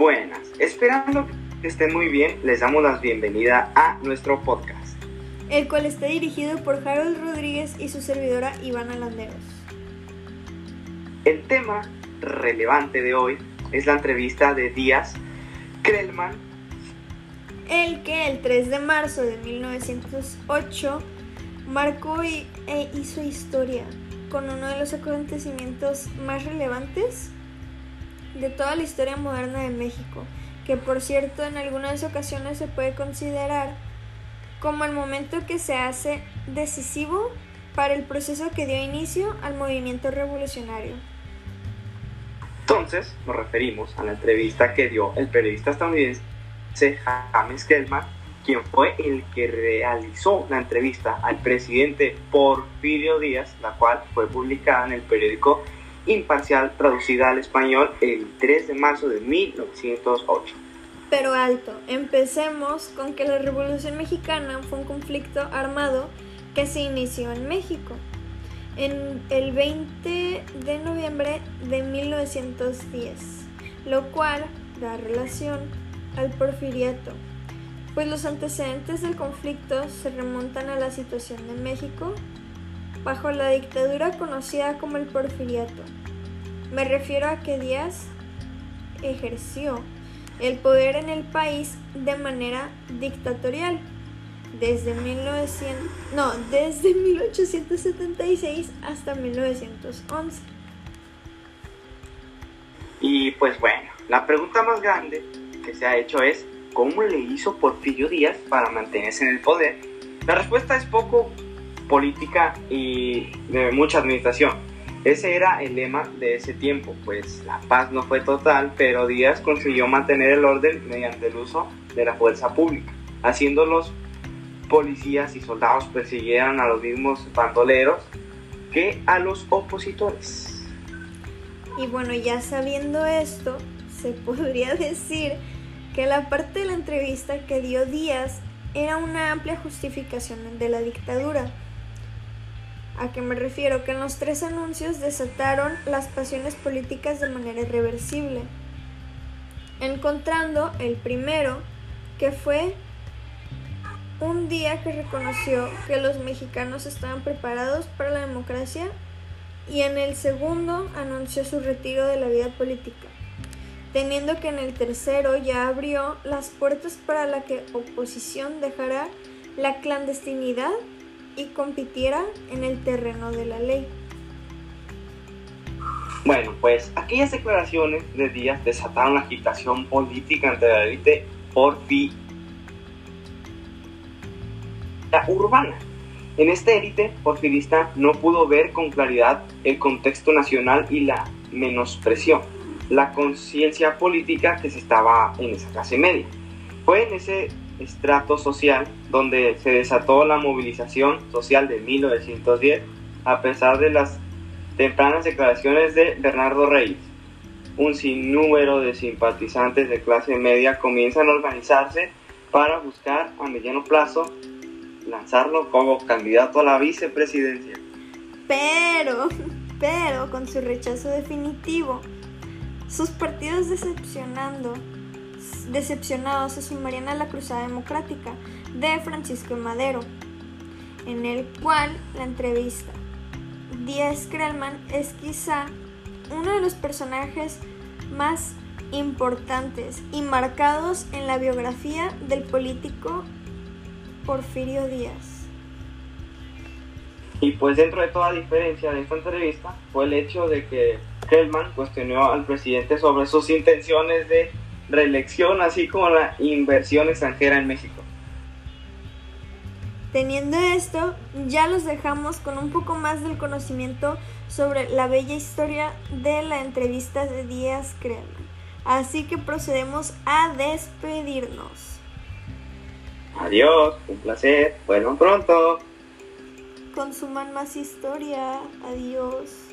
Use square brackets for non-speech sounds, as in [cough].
Buenas, esperando que estén muy bien, les damos la bienvenida a nuestro podcast. El cual está dirigido por Harold Rodríguez y su servidora Ivana Landeros. El tema relevante de hoy es la entrevista de Díaz Krellman. El que el 3 de marzo de 1908 marcó y, e hizo historia con uno de los acontecimientos más relevantes de toda la historia moderna de México, que por cierto en algunas ocasiones se puede considerar como el momento que se hace decisivo para el proceso que dio inicio al movimiento revolucionario. Entonces nos referimos a la entrevista que dio el periodista estadounidense James Kellman, quien fue el que realizó la entrevista al presidente Porfirio Díaz, la cual fue publicada en el periódico imparcial traducida al español el 3 de marzo de 1908. Pero alto, empecemos con que la Revolución Mexicana fue un conflicto armado que se inició en México en el 20 de noviembre de 1910, lo cual da relación al porfiriato, pues los antecedentes del conflicto se remontan a la situación de México bajo la dictadura conocida como el porfiriato. Me refiero a que Díaz ejerció el poder en el país de manera dictatorial desde 1900, no, desde 1876 hasta 1911. Y pues bueno, la pregunta más grande que se ha hecho es ¿cómo le hizo Porfirio Díaz para mantenerse en el poder? La respuesta es poco política y de mucha administración. Ese era el lema de ese tiempo, pues la paz no fue total, pero Díaz consiguió mantener el orden mediante el uso de la fuerza pública, haciendo los policías y soldados persiguieran a los mismos bandoleros que a los opositores. Y bueno, ya sabiendo esto, se [laughs] podría decir que la parte de la entrevista que dio Díaz era una amplia justificación de la dictadura ¿A qué me refiero? Que en los tres anuncios desataron las pasiones políticas de manera irreversible, encontrando el primero, que fue un día que reconoció que los mexicanos estaban preparados para la democracia y en el segundo anunció su retiro de la vida política, teniendo que en el tercero ya abrió las puertas para la que oposición dejara la clandestinidad y compitiera en el terreno de la ley. Bueno, pues aquellas declaraciones de Díaz desataron la agitación política ante la élite porfirista urbana. En esta élite porfirista no pudo ver con claridad el contexto nacional y la menospreció la conciencia política que se estaba en esa clase media. Fue en ese estrato social donde se desató la movilización social de 1910 a pesar de las tempranas declaraciones de Bernardo Reyes. Un sinnúmero de simpatizantes de clase media comienzan a organizarse para buscar a mediano plazo lanzarlo como candidato a la vicepresidencia. Pero, pero con su rechazo definitivo, sus partidos decepcionando decepcionados se sumarían a la Cruzada Democrática de Francisco Madero, en el cual la entrevista. Díaz Krellman es quizá uno de los personajes más importantes y marcados en la biografía del político Porfirio Díaz. Y pues dentro de toda diferencia de esta entrevista fue el hecho de que Krellman cuestionó al presidente sobre sus intenciones de reelección, así como la inversión extranjera en México. Teniendo esto, ya los dejamos con un poco más del conocimiento sobre la bella historia de la entrevista de Díaz Crema. Así que procedemos a despedirnos. Adiós, un placer, bueno pronto. Consuman más historia, adiós.